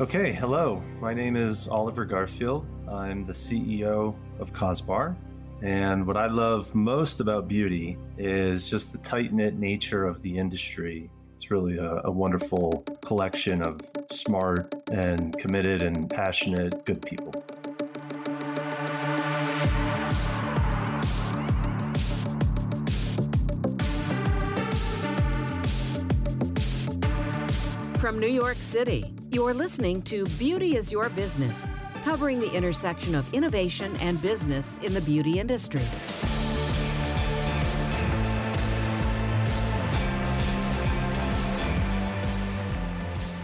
Okay, hello. My name is Oliver Garfield. I'm the CEO of Cos Bar. And what I love most about beauty is just the tight knit nature of the industry. It's really a, a, wonderful collection of smart and committed and passionate good people. From New York City, you're listening to Beauty is Your Business, covering the intersection of innovation and business in the beauty industry.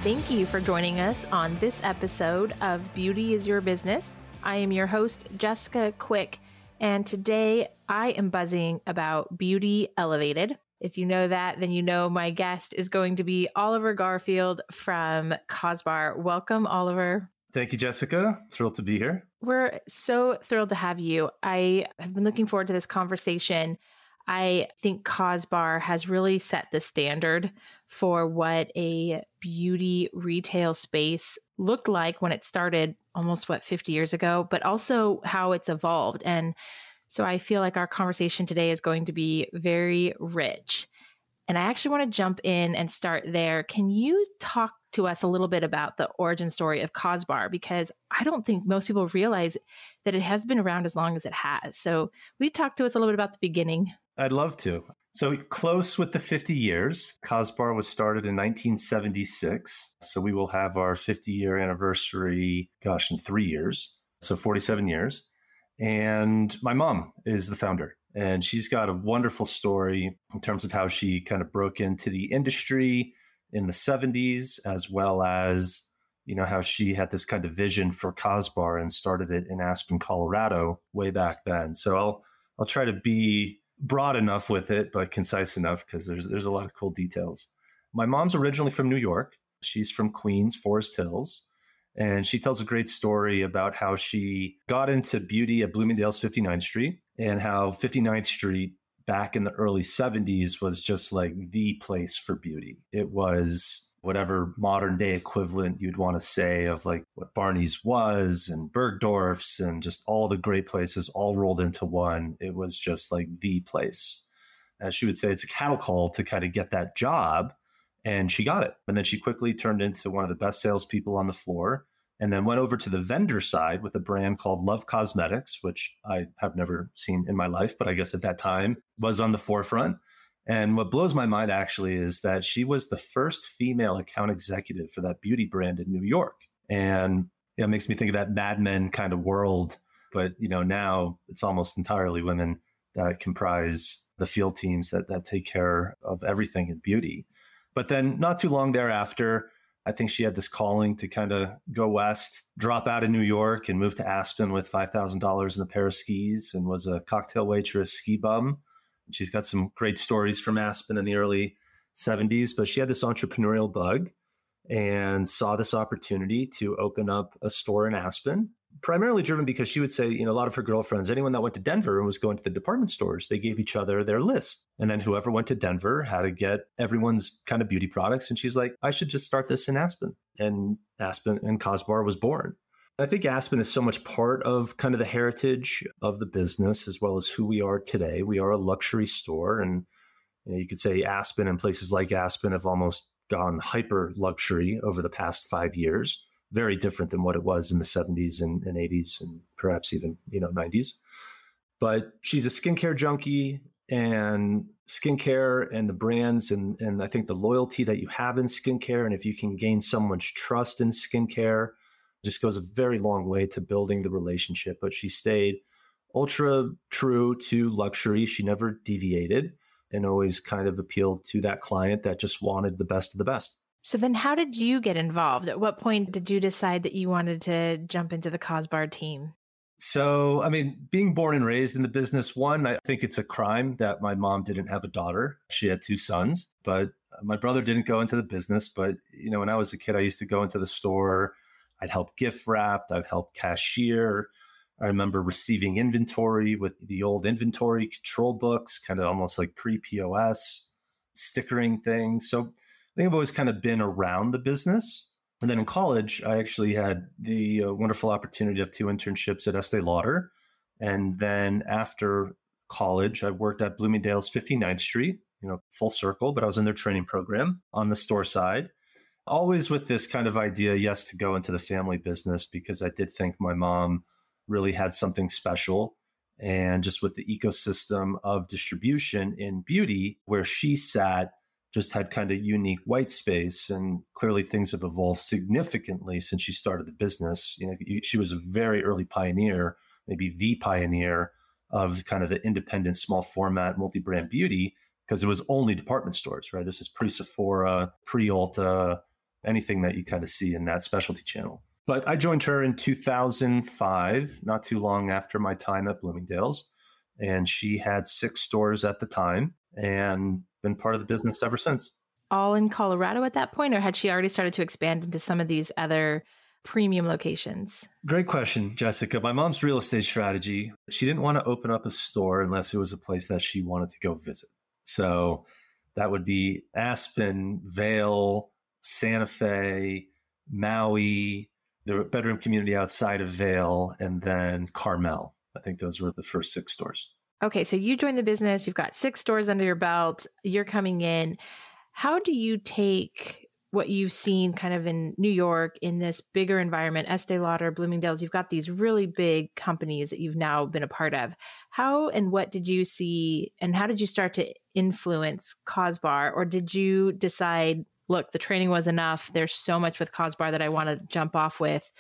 Thank you for joining us on this episode of Beauty is Your Business. I am your host, Jessica Quick, and today I am buzzing about Beauty Elevated. If you know that, then you know my guest is going to be Oliver Garfield from Cos Bar. Welcome, Oliver. Thank you, Jessica. Thrilled to be here. We're so thrilled to have you. I have been looking forward to this conversation. I think Cos Bar has really set the standard for what a beauty retail space looked like when it started almost what 50 years ago, but also how it's evolved. And so I feel like our conversation today is going to be very rich. And I actually want to jump in and start there. Can you talk to us a little bit about the origin story of Cos Bar? Because I don't think most people realize that it has been around as long as it has. So we talk to us a little bit about the beginning. I'd love to. So close with the 50 years. Cos Bar was started in 1976. So we will have our 50 year anniversary, gosh, in three years. So 47 years. And my mom is the founder. And she's got a wonderful story in terms of how she kind of broke into the industry in the 70s, as well as, you know, how she had this kind of vision for Cos Bar and started it in Aspen, Colorado way back then. So I'll I'll try to be broad enough with it, but concise enough because there's there's a lot of cool details. My mom's originally from New York. She's from Queens, Forest Hills. And she tells a great story about how she got into beauty at Bloomingdale's 59th Street and how 59th Street back in the early 70s was just like the place for beauty. It was whatever modern day equivalent you'd want to say of like what Barney's was and Bergdorf's and just all the great places all rolled into one. It was just like the place. As she would say, it's a cattle call to kind of get that job and she got it. And then she quickly turned into one of the best salespeople on the floor and then went over to the vendor side with a brand called Love Cosmetics, which I have never seen in my life, but I guess at that time was on the forefront. And what blows my mind actually is that she was the first female account executive for that beauty brand in New York. And it makes me think of that Mad Men kind of world. But you know, now it's almost entirely women that comprise the field teams that that take care of everything in beauty. But then not too long thereafter, I think she had this calling to kind of go west, drop out of New York and move to Aspen with $5,000 and a pair of skis and was a cocktail waitress, ski bum. She's got some great stories from Aspen in the early 70s, but she had this entrepreneurial bug and saw this opportunity to open up a store in Aspen primarily driven because she would say, you know, a lot of her girlfriends, anyone that went to Denver and was going to the department stores, they gave each other their list. And then whoever went to Denver had to get everyone's kind of beauty products. And she's like, I should just start this in Aspen. And Aspen and Cos Bar was born. I think Aspen is so much part of kind of the heritage of the business as well as who we are today. We are a luxury store. And you, know, you could say Aspen and places like Aspen have almost gone hyper luxury over the past five years very different than what it was in the 70s and, and 80s and perhaps even you know 90s but she's a skincare junkie and skincare and the brands and, and i think the loyalty that you have in skincare and if you can gain someone's trust in skincare just goes a very long way to building the relationship. But she stayed ultra true to luxury. She never deviated and always kind of appealed to that client that just wanted the best of the best so then how did you get involved? At what point did you decide that you wanted to jump into the Cos Bar team? So, I mean, being born and raised in the business, one, I think it's a crime that my mom didn't have a daughter. She had two sons, but my brother didn't go into the business. But, you know, when I was a kid, I used to go into the store. I'd help gift wrap, I'd help cashier. I remember receiving inventory with the old inventory control books, kind of almost like pre POS, stickering things. So, think I've always kind of been around the business. And then in college, I actually had the uh, wonderful opportunity of two internships at Estee Lauder. And then after college, I worked at Bloomingdale's 59th Street, you know, full circle, but I was in their training program on the store side. Always with this kind of idea, yes, to go into the family business because I did think my mom really had something special. And just with the ecosystem of distribution in beauty, where she sat, just had kind of unique white space and clearly things have evolved significantly since she started the business. You know she was a very early pioneer maybe the pioneer of kind of the independent small format multi-brand beauty because it was only department stores right? This is pre sephora pre ulta anything that you kind of see in that specialty channel. But i joined her in 2005 not too long after my time at bloomingdale's and she had six stores at the time and been part of the business ever since. All in Colorado at that point, or had she already started to expand into some of these other premium locations? Great question, Jessica. My mom's real estate strategy, she didn't want to open up a store unless it was a place that she wanted to go visit. So that would be Aspen, Vail, Santa Fe, Maui, the bedroom community outside of Vail, and then Carmel. I think those were the first six stores. Okay, so you joined the business, you've got six stores under your belt, you're coming in. How do you take what you've seen kind of in New York in this bigger environment, Estee Lauder, Bloomingdale's, you've got these really big companies that you've now been a part of. How and what did you see and how did you start to influence Cos Bar or did you decide, look, the training was enough, there's so much with Cos Bar that I want to jump off with.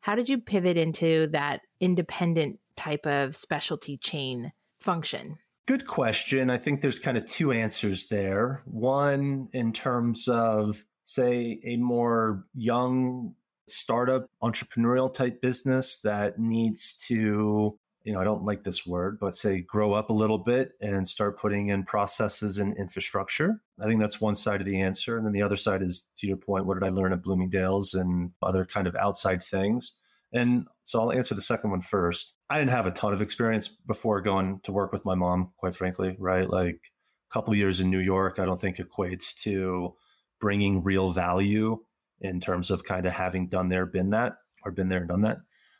How did you pivot into that independent type of specialty chain function? Good question. I think there's kind of two answers there. One, in terms of, say, a more young startup entrepreneurial type business that needs to, you know, I don't like this word, but say grow up a little bit and start putting in processes and infrastructure. I think that's one side of the answer. And then the other side is to your point, what did I learn at Bloomingdale's and other kind of outside things? And so I'll answer the second one first. I didn't have a ton of experience before going to work with my mom, quite frankly, right? Like a couple years in New York, I don't think equates to bringing real value in terms of kind of having done there, been that, or been there and done that.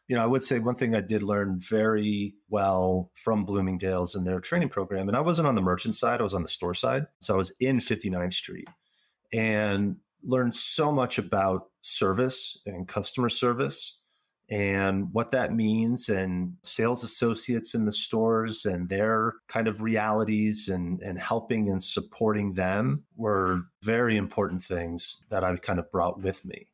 You know, I would say one thing I did learn very well from Bloomingdale's and their training program, and I wasn't on the merchant side, I was on the store side. So I was in 59th Street and learned so much about service and customer service and what that means and sales associates in the stores and their kind of realities and, and helping and supporting them were very important things that I kind of brought with me.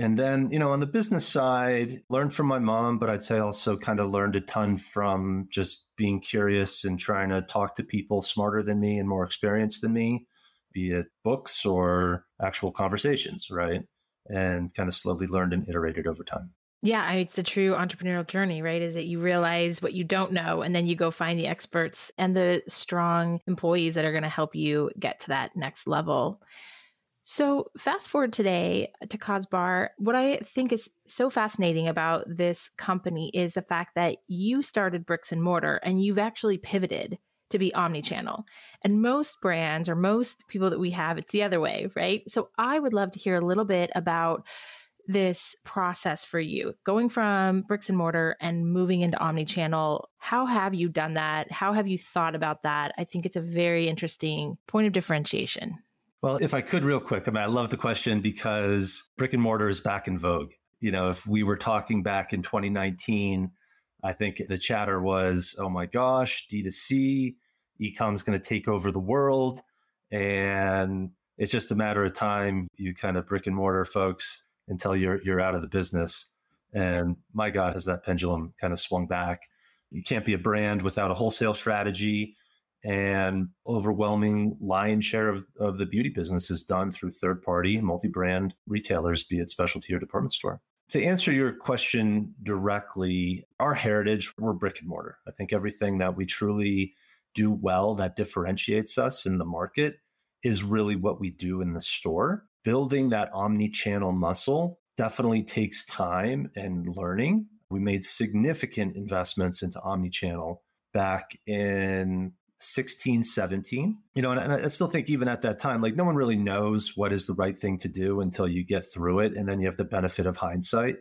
And then, you know, on the business side, learned from my mom, but I'd say also kind of learned a ton from just being curious and trying to talk to people smarter than me and more experienced than me, be it books or actual conversations, right? And kind of slowly learned and iterated over time. Yeah, it's the true entrepreneurial journey, right? Is that you realize what you don't know and then you go find the experts and the strong employees that are going to help you get to that next level. So, fast forward today to Cos Bar, what I think is so fascinating about this company is the fact that you started bricks and mortar and you've actually pivoted to be omni-channel. And most brands or most people that we have, it's the other way, right? So, I would love to hear a little bit about this process for you going from bricks and mortar and moving into omni-channel how have you done that? How have you thought about that? I think it's a very interesting point of differentiation. Well if i could real quick i mean i love the question because brick and mortar is back in vogue. You know if we were talking back in 2019 i think the chatter was oh my gosh d2c ecom is going to take over the world. And it's just a matter of time you kind of brick and mortar folks until you're you're out of the business. And my God, has that pendulum kind of swung back? You can't be a brand without a wholesale strategy. And overwhelming lion share of, of the beauty business is done through third party multi brand retailers, be it specialty or department store. To answer your question directly, our heritage, we're brick and mortar. I think everything that we truly do well that differentiates us in the market is really what we do in the store building that omni channel muscle definitely takes time and learning. We made significant investments into omni channel back in 16, 17. You know, and, and I still think even at that time, like no one really knows what is the right thing to do until you get through it. And then you have the benefit of hindsight,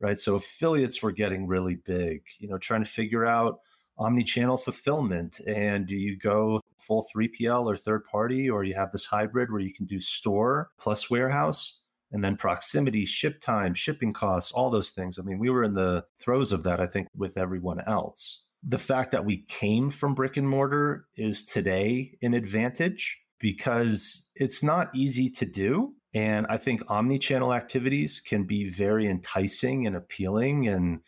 right? So affiliates were getting really big, you know, trying to figure out omni-channel fulfillment and do you go full 3PL or third party or you have this hybrid where you can do store plus warehouse and then proximity, ship time, shipping costs, all those things. I mean, we were in the throes of that I think with everyone else the fact that we came from brick and mortar is today an advantage because it's not easy to do. And I think omni-channel activities can be very enticing and appealing and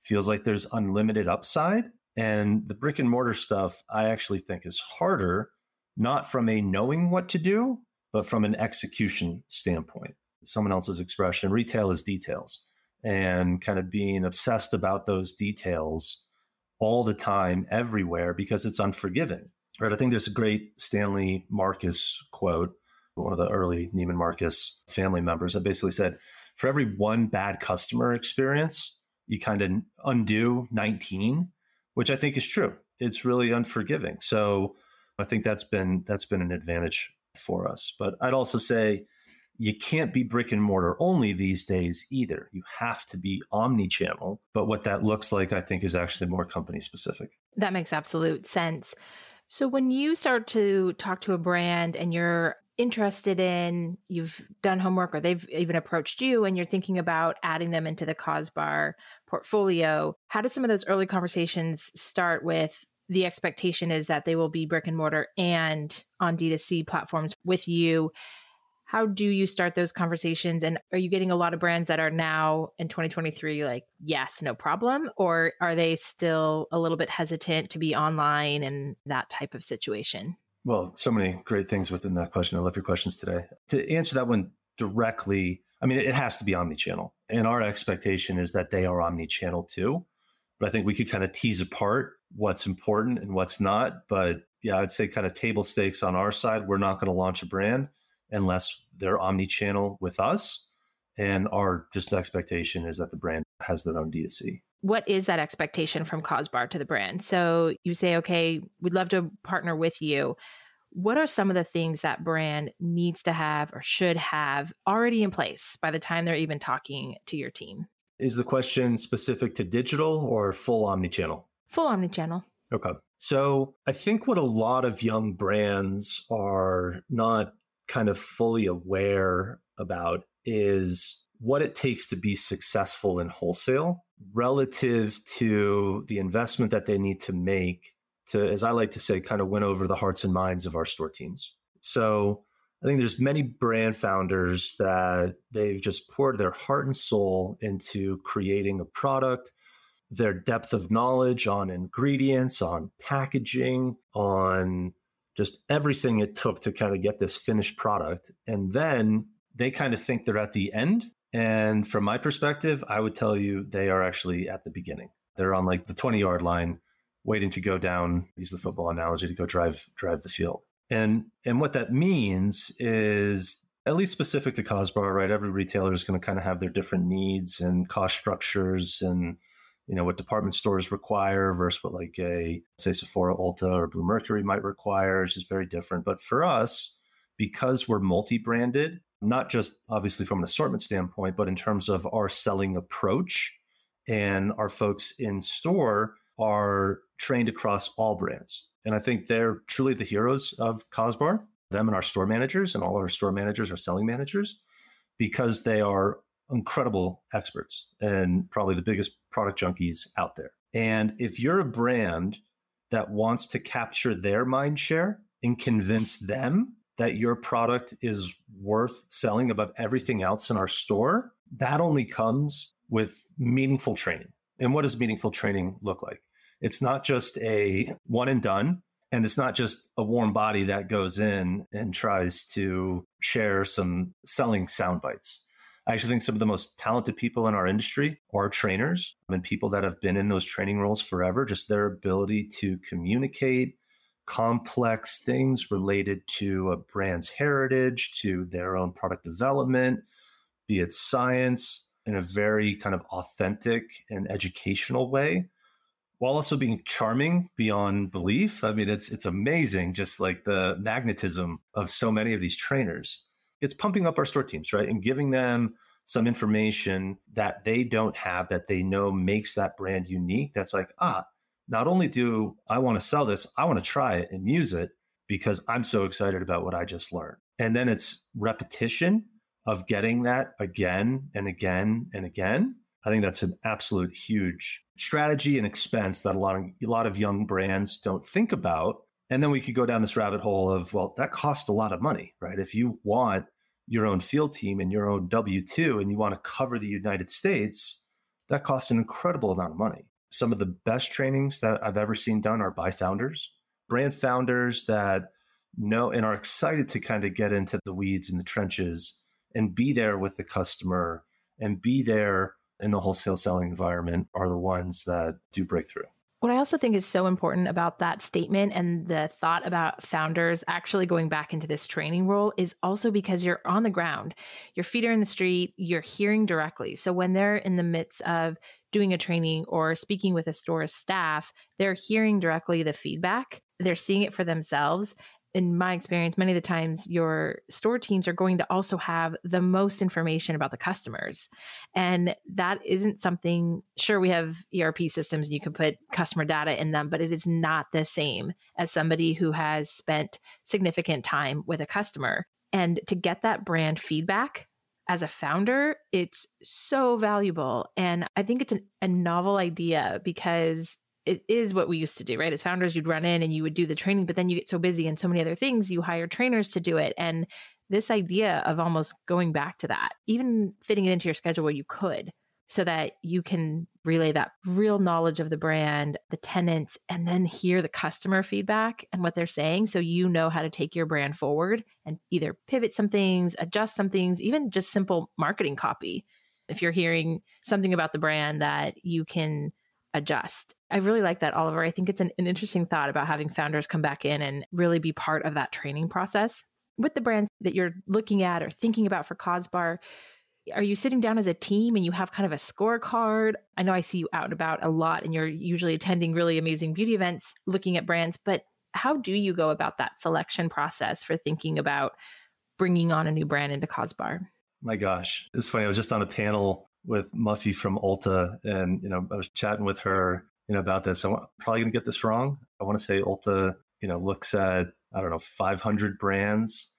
feels like there's unlimited upside. And the brick and mortar stuff, I actually think is harder, not from a knowing what to do, but from an execution standpoint. Someone else's expression, retail is details and kind of being obsessed about those details all the time, everywhere, because it's unforgiving. Right. I think there's a great Stanley Marcus quote, one of the early Neiman Marcus family members that basically said, for every one bad customer experience, you kind of undo 19, which I think is true. It's really unforgiving. So I think that's been that's been an advantage for us. But I'd also say you can't be brick and mortar only these days either. You have to be omni channel. But what that looks like, I think, is actually more company specific. That makes absolute sense. So when you start to talk to a brand and you're interested in, you've done homework or they've even approached you and you're thinking about adding them into the Cos Bar portfolio, how do some of those early conversations start with the expectation is that they will be brick and mortar and on D2C platforms with you? how do you start those conversations and are you getting a lot of brands that are now in 2023 like yes no problem or are they still a little bit hesitant to be online and that type of situation well so many great things within that question. I love your questions today. To answer that one directly i mean it has to be omni-channel. And our expectation is that they are omni-channel too. But i think we could kind of tease apart what's important and what's not. But yeah i'd say kind of table stakes on our side. We're not going to launch a brand unless they're omni-channel with us. And our just expectation is that the brand has their own D2C. What is that expectation from Cos Bar to the brand? So you say, okay, we'd love to partner with you. What are some of the things that brand needs to have or should have already in place by the time they're even talking to your team? Is the question specific to digital or full omni-channel? Full omni-channel. Okay. So I think what a lot of young brands are not kind of fully aware about is what it takes to be successful in wholesale relative to the investment that they need to make to, as I like to say, kind of win over the hearts and minds of our store teams. So I think there's many brand founders that they've just poured their heart and soul into creating a product, their depth of knowledge on ingredients, on packaging, on just everything it took to kind of get this finished product. And then they kind of think they're at the end. And from my perspective, I would tell you they are actually at the beginning. They're on like the 20 yard line, waiting to go down, use the football analogy to go drive drive the field. And and what that means is at least specific to Cos Bar, right? Every retailer is going to kind of have their different needs and cost structures and you know what department stores require versus what like a say Sephora Ulta or Bluemercury might require is just very different. But for us, because we're multi-branded, not just obviously from an assortment standpoint, but in terms of our selling approach and our folks in store are trained across all brands. And I think they're truly the heroes of Cos Bar, them and our store managers, and all our store managers are selling managers because they are incredible experts and probably the biggest product junkies out there. And if you're a brand that wants to capture their mind share and convince them that your product is worth selling above everything else in our store, that only comes with meaningful training. And what does meaningful training look like? It's not just a one and done. And it's not just a warm body that goes in and tries to share some selling sound bites. I actually think some of the most talented people in our industry are trainers and people that have been in those training roles forever, just their ability to communicate complex things related to a brand's heritage, to their own product development, be it science in a very kind of authentic and educational way, while also being charming beyond belief. I mean, it's it's amazing just like the magnetism of so many of these trainers. It's pumping up our store teams, right? And giving them some information that they don't have that they know makes that brand unique. That's like, ah, not only do I want to sell this, I want to try it and use it because I'm so excited about what I just learned. And then it's repetition of getting that again and again and again I think that's an absolute huge strategy and expense that a lot of a lot of young brands don't think about. And then we could go down this rabbit hole of, well, that costs a lot of money, right? If you want your own field team and your own W 2 and you want to cover the United States, that costs an incredible amount of money. Some of the best trainings that I've ever seen done are by founders, brand founders that know and are excited to kind of get into the weeds and the trenches and be there with the customer and be there in the wholesale selling environment are the ones that do break through. What I also think is so important about that statement and the thought about founders actually going back into this training role is also because you're on the ground, your feet are in the street, you're hearing directly. So when they're in the midst of doing a training or speaking with a store staff, they're hearing directly the feedback, they're seeing it for themselves, in my experience, many of the times your store teams are going to also have the most information about the customers. And that isn't something, sure, we have ERP systems and you can put customer data in them, but it is not the same as somebody who has spent significant time with a customer. And to get that brand feedback as a founder, it's so valuable. And I think it's an, a novel idea because it is what we used to do, right? As founders, you'd run in and you would do the training, but then you get so busy and so many other things, you hire trainers to do it. And this idea of almost going back to that, even fitting it into your schedule where you could, so that you can relay that real knowledge of the brand, the tenants, and then hear the customer feedback and what they're saying. So you know how to take your brand forward and either pivot some things, adjust some things, even just simple marketing copy. If you're hearing something about the brand that you can adjust. I really like that, Oliver. I think it's an, an, interesting thought about having founders come back in and really be part of that training process. With the brands that you're looking at or thinking about for Cos Bar, are you sitting down as a team and you have kind of a scorecard? I know I see you out and about a lot and you're usually attending really amazing beauty events looking at brands, but how do you go about that selection process for thinking about bringing on a new brand into Cos Bar? My gosh, it's funny. I was just on a panel with Muffy from Ulta, and you know, I was chatting with her, you know, about this. I'm probably going to get this wrong. I want to say Ulta, you know, looks at I don't know 500 brands,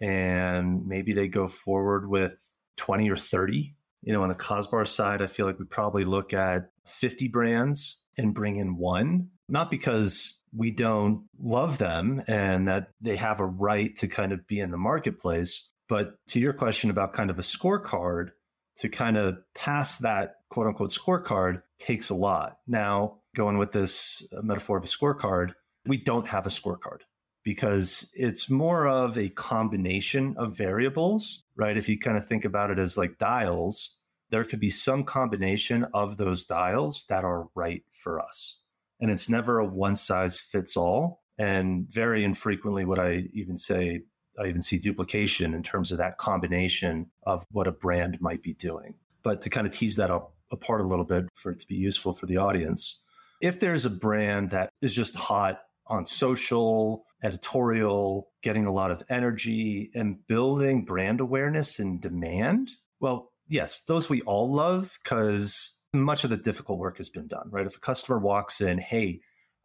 and maybe they go forward with 20 or 30. You know, on the Cos Bar side, I feel like we probably look at 50 brands and bring in one, not because we don't love them and that they have a right to kind of be in the marketplace. But to your question about kind of a scorecard, to kind of pass that quote unquote scorecard takes a lot. Now, going with this metaphor of a scorecard, we don't have a scorecard because it's more of a combination of variables, right? If you kind of think about it as like dials, there could be some combination of those dials that are right for us. And it's never a one size fits all. And very infrequently would I even say I even see duplication in terms of that combination of what a brand might be doing. But to kind of tease that up apart a little bit for it to be useful for the audience, if there's a brand that is just hot on social, editorial, getting a lot of energy and building brand awareness and demand, well, yes, those we all love because much of the difficult work has been done, right? If a customer walks in, hey,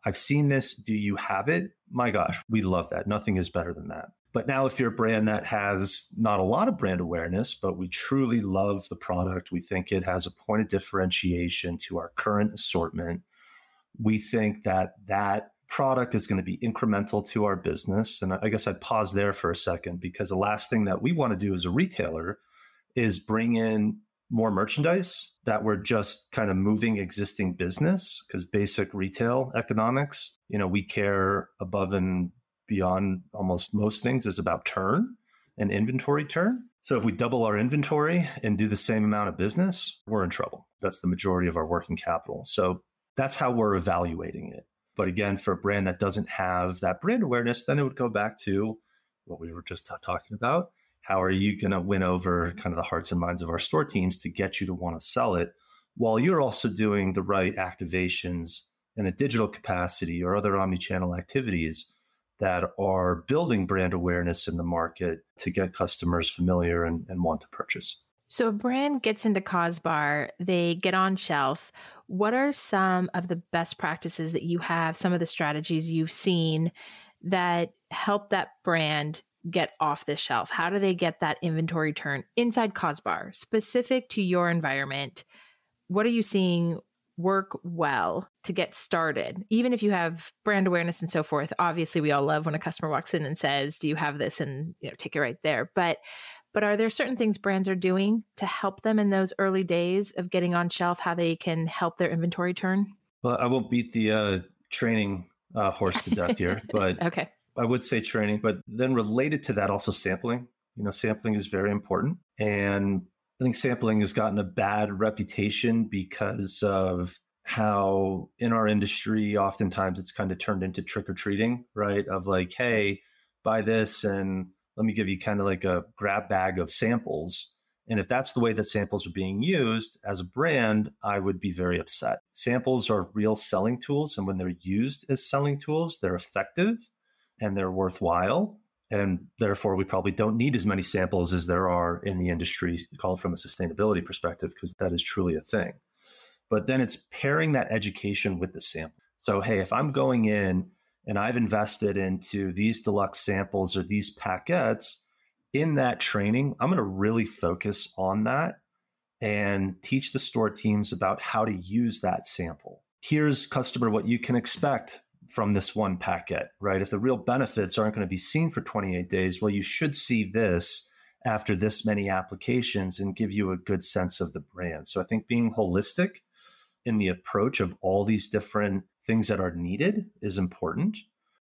I've seen this. Do you have it? My gosh, we love that. Nothing is better than that. But now, if you're a brand that has not a lot of brand awareness, but we truly love the product, we think it has a point of differentiation to our current assortment, we think that that product is going to be incremental to our business. And I guess I'd pause there for a second because the last thing that we want to do as a retailer is bring in more merchandise that we're just kind of moving existing business because basic retail economics, you know, we care above and beyond almost most things is about turn and inventory turn. So if we double our inventory and do the same amount of business, we're in trouble. That's the majority of our working capital. So that's how we're evaluating it. But again, for a brand that doesn't have that brand awareness, then it would go back to what we were just talking about. How are you going to win over kind of the hearts and minds of our store teams to get you to want to sell it while you're also doing the right activations in a digital capacity or other omni-channel activities that are building brand awareness in the market to get customers familiar and, and want to purchase. So a brand gets into Cos Bar, they get on shelf. What are some of the best practices that you have, some of the strategies you've seen that help that brand get off the shelf? How do they get that inventory turn inside Cos Bar, specific to your environment? What are you seeing work well to get started? Even if you have brand awareness and so forth, obviously we all love when a customer walks in and says, "Do you have this?" and you know, take it right there. But but are there certain things brands are doing to help them in those early days of getting on shelf? How they can help their inventory turn? Well, I won't beat the uh, training uh, horse to death here, but okay. I would say training, but then related to that, also sampling. You know, sampling is very important. And I think sampling has gotten a bad reputation because of how in our industry, oftentimes it's kind of turned into trick or treating, right? Of like, hey, buy this and let me give you kind of like a grab bag of samples. And if that's the way that samples are being used as a brand, I would be very upset. Samples are real selling tools. And when they're used as selling tools, they're effective and they're worthwhile. And therefore, we probably don't need as many samples as there are in the industry, called from a sustainability perspective, because that is truly a thing. But then it's pairing that education with the sample. So, hey, if I'm going in and I've invested into these deluxe samples or these packettes, in that training, I'm going to really focus on that and teach the store teams about how to use that sample. Here's customer what you can expect from this one packet, right? If the real benefits aren't going to be seen for 28 days, well, you should see this after this many applications and give you a good sense of the brand. So I think being holistic in the approach of all these different things that are needed is important.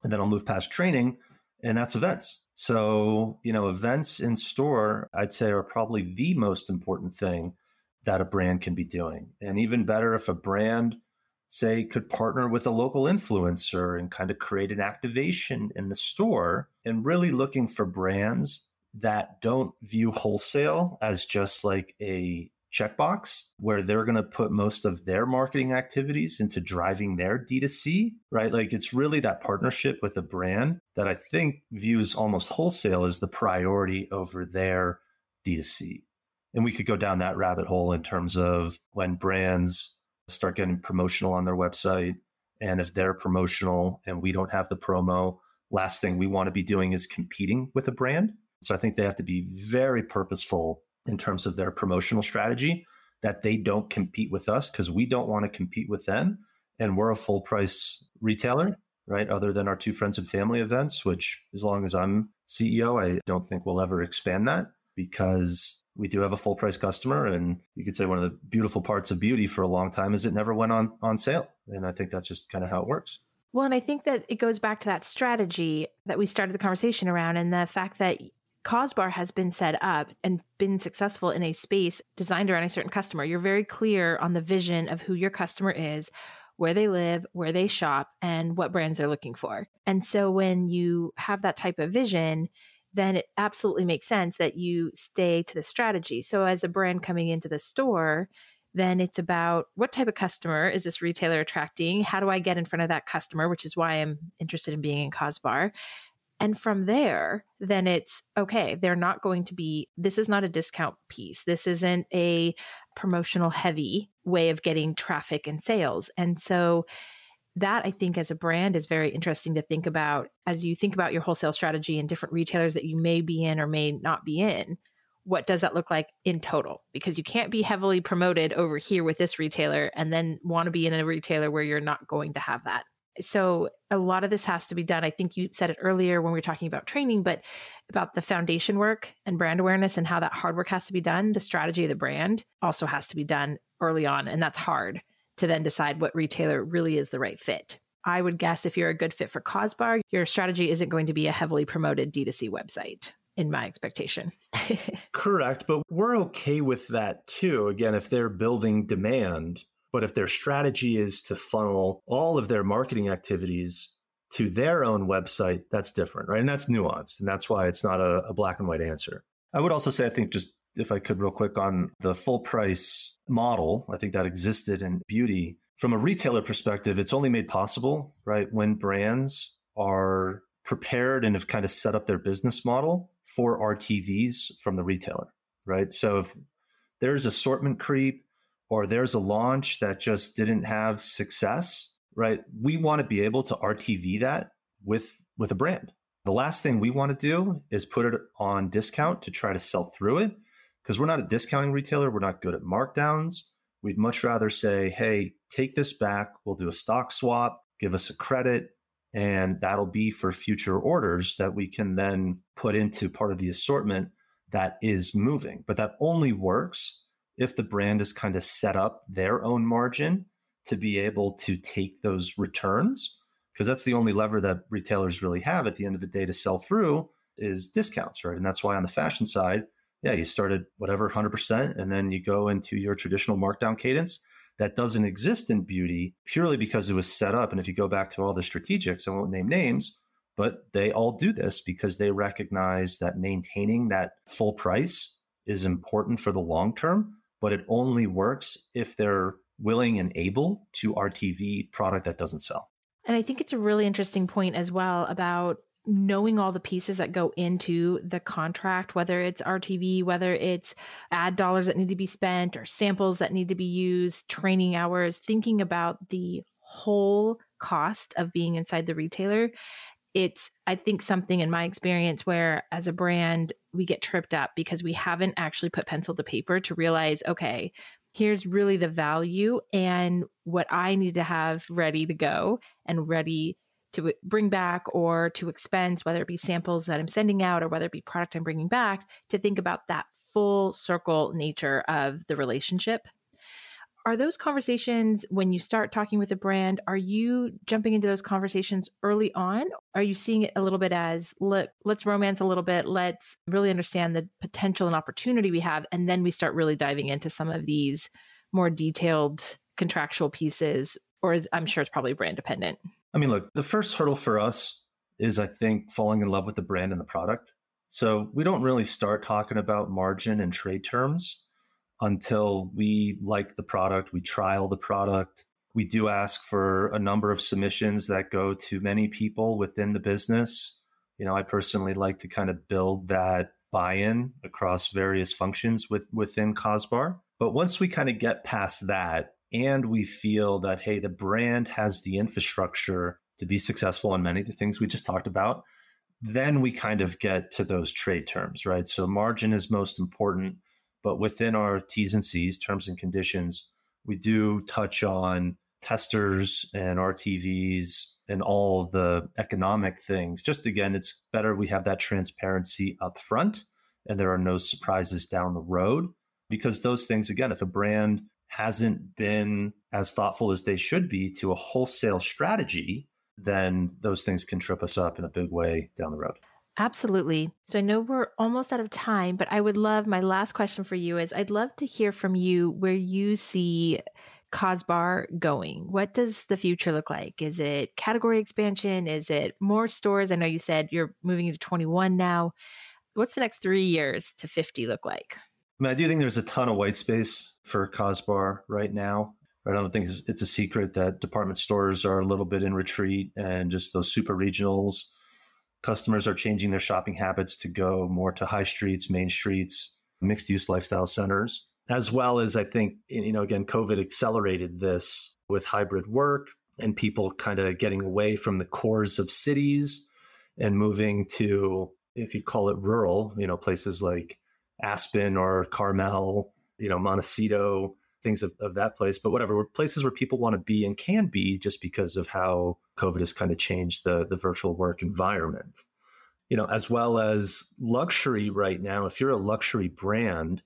And then I'll move past training, and that's events. So, you know, events in store, I'd say, are probably the most important thing that a brand can be doing. And even better if a brand, say, could partner with a local influencer and kind of create an activation in the store and really looking for brands that don't view wholesale as just like a checkbox where they're going to put most of their marketing activities into driving their D2C, right? Like it's really that partnership with a brand that I think views almost wholesale as the priority over their D2C. And we could go down that rabbit hole in terms of when brands start getting promotional on their website. And if they're promotional and we don't have the promo, last thing we want to be doing is competing with a brand. So I think they have to be very purposeful in terms of their promotional strategy that they don't compete with us because we don't want to compete with them. And we're a full price retailer, right? Other than our two friends and family events, which as long as I'm CEO, I don't think we'll ever expand that because we do have a full price customer. And you could say one of the beautiful parts of beauty for a long time is it never went on, on sale. And I think that's just kind of how it works. Well, and I think that it goes back to that strategy that we started the conversation around and the fact that Cos Bar has been set up and been successful in a space designed around a certain customer. You're very clear on the vision of who your customer is, where they live, where they shop, and what brands they're looking for. And so when you have that type of vision, then it absolutely makes sense that you stay to the strategy. So as a brand coming into the store, then it's about what type of customer is this retailer attracting? How do I get in front of that customer, which is why I'm interested in being in Cos Bar? And from there, then it's okay, they're not going to be, this is not a discount piece. This isn't a promotional heavy way of getting traffic and sales. And so, that I think as a brand is very interesting to think about as you think about your wholesale strategy and different retailers that you may be in or may not be in. What does that look like in total? Because you can't be heavily promoted over here with this retailer and then want to be in a retailer where you're not going to have that so a lot of this has to be done. I think you said it earlier when we were talking about training, but about the foundation work and brand awareness and how that hard work has to be done. The strategy of the brand also has to be done early on. And that's hard to then decide what retailer really is the right fit. I would guess if you're a good fit for Cos Bar, your strategy isn't going to be a heavily promoted D2C website in my expectation. Correct. But we're okay with that too. Again, if they're building demand, but if their strategy is to funnel all of their marketing activities to their own website, that's different, right? And that's nuanced. And that's why it's not a, a black and white answer. I would also say, I think just if I could real quick on the full price model, I think that existed in beauty. from a retailer perspective, it's only made possible, right, when brands are prepared and have kind of set up their business model for RTVs from the retailer, right? So if there's assortment creep or there's a launch that just didn't have success, right? We want to be able to RTV that with with a brand. The last thing we want to do is put it on discount to try to sell through it because we're not a discounting retailer, we're not good at markdowns. We'd much rather say, "Hey, take this back, we'll do a stock swap, give us a credit, and that'll be for future orders that we can then put into part of the assortment that is moving." But that only works if the brand is kind of set up their own margin to be able to take those returns because that's the only lever that retailers really have at the end of the day to sell through is discounts right? And that's why on the fashion side yeah you started whatever 100% and then you go into your traditional markdown cadence. That doesn't exist in beauty purely because it was set up and if you go back to all the strategics i won't name names but they all do this because they recognize that maintaining that full price is important for the long term but it only works if they're willing and able to RTV product that doesn't sell. And I think it's a really interesting point as well about knowing all the pieces that go into the contract, whether it's RTV, whether it's ad dollars that need to be spent or samples that need to be used, training hours, thinking about the whole cost of being inside the retailer it's i think something in my experience where as a brand we get tripped up because we haven't actually put pencil to paper to realize okay here's really the value and what i need to have ready to go and ready to bring back or to expense whether it be samples that i'm sending out or whether it be product i'm bringing back to think about that full circle nature of the relationship are those conversations when you start talking with a brand are you jumping into those conversations early on? Are you seeing it a little bit as look let's romance a little bit. Let's really understand the potential and opportunity we have and then we start really diving into some of these more detailed contractual pieces or is i'm sure it's probably brand dependent? I mean look the first hurdle for us is i think falling in love with the brand and the product. So we don't really start talking about margin and trade terms until we like the product, we trial the product. We do ask for a number of submissions that go to many people within the business. You know, I personally like to kind of build that buy-in across various functions with within Cos Bar. But once we kind of get past that and we feel that hey, the brand has the infrastructure to be successful on many of the things we just talked about, then we kind of get to those trade terms, right? So margin is most important but within our T's and C's, terms and conditions, we do touch on testers and RTVs and all the economic things. Just again, it's better we have that transparency up front and there are no surprises down the road because those things, again, if a brand hasn't been as thoughtful as they should be to a wholesale strategy, then those things can trip us up in a big way down the road. Absolutely. So I know we're almost out of time, but I would love my last question for you is I'd love to hear from you where you see Cos Bar going. What does the future look like? Is it category expansion? Is it more stores? I know you said you're moving into 21 now. What's the next three years to 50 look like? I mean, I do think there's a ton of white space for Cos Bar right now. I don't think it's a secret that department stores are a little bit in retreat and just those super regionals customers are changing their shopping habits to go more to high streets, main streets, mixed use lifestyle centers, as well as I think, you know, again, COVID accelerated this with hybrid work and people kind of getting away from the cores of cities and moving to, if you call it rural, you know, places like Aspen or Carmel, you know, Montecito, things of, of that place, but whatever, places where people want to be and can be just because of how COVID has kind of changed the, the virtual work environment. You know, as well as luxury right now, if you're a luxury brand,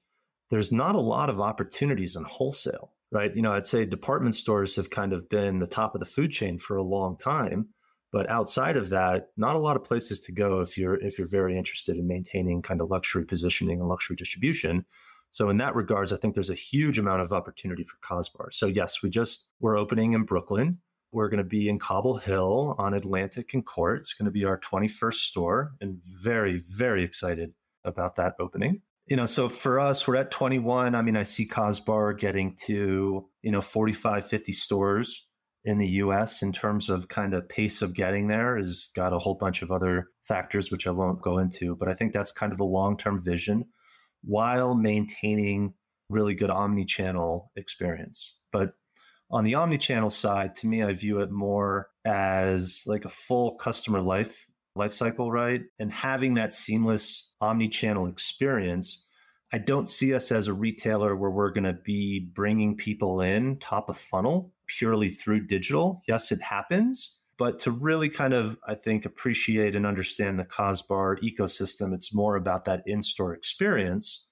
there's not a lot of opportunities in wholesale, right? You know, I'd say department stores have kind of been the top of the food chain for a long time. But outside of that, not a lot of places to go if you're if you're very interested in maintaining kind of luxury positioning and luxury distribution. So in that regards, I think there's a huge amount of opportunity for Cos Bar. So yes, we just we're opening in Brooklyn. We're going to be in Cobble Hill on Atlantic and Court. It's going to be our 21st store and very, very excited about that opening. You know, so for us, we're at 21. I mean, I see Cos Bar getting to, you know, 45, 50 stores in the US in terms of kind of pace of getting there has got a whole bunch of other factors, which I won't go into. But I think that's kind of the long term vision while maintaining really good omni channel experience. But on the omni channel side, to me, I view it more as like a full customer life life cycle, right? And having that seamless omni channel experience. I don't see us as a retailer where we're going to be bringing people in top of funnel purely through digital. Yes, it happens, but to really kind of, I think, appreciate and understand the Cos Bar ecosystem, it's more about that in store experience.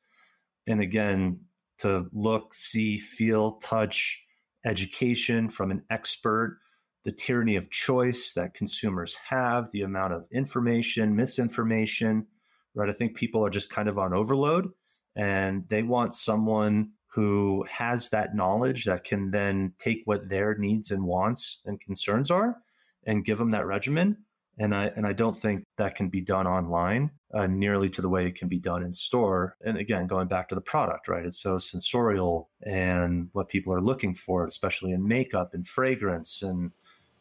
And again, to look, see, feel, touch, education from an expert, the tyranny of choice that consumers have, the amount of information, misinformation, right? I think people are just kind of on overload and they want someone who has that knowledge that can then take what their needs and wants and concerns are and give them that regimen. And I and I don't think that can be done online uh, nearly to the way it can be done in store. And again, going back to the product, right? It's so sensorial and what people are looking for, especially in makeup and fragrance and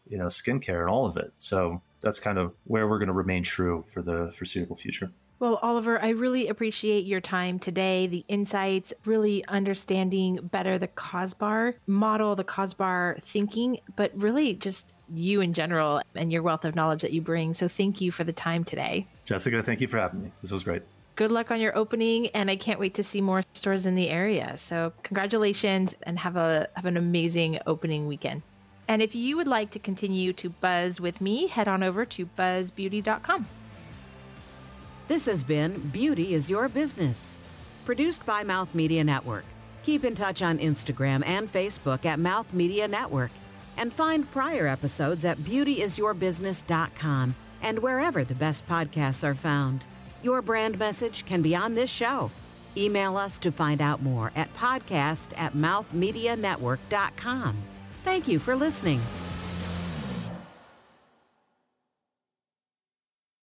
you know skincare and all of it. So that's kind of where we're going to remain true for the foreseeable future. Well, Oliver, I really appreciate your time today, the insights, really understanding better the Cos Bar model, the Cos Bar thinking, but really just you in general and your wealth of knowledge that you bring. So thank you for the time today. Jessica, thank you for having me. This was great. Good luck on your opening and I can't wait to see more stores in the area. So congratulations and have a have an amazing opening weekend. And if you would like to continue to buzz with me, head on over to buzzbeauty.com. This has been Beauty is Your Business, produced by Mouth Media Network. Keep in touch on Instagram and Facebook at Mouth Media Network and find prior episodes at beautyisyourbusiness.com and wherever the best podcasts are found. Your brand message can be on this show. Email us to find out more at podcast at mouthmedianetwork.com. Thank you for listening.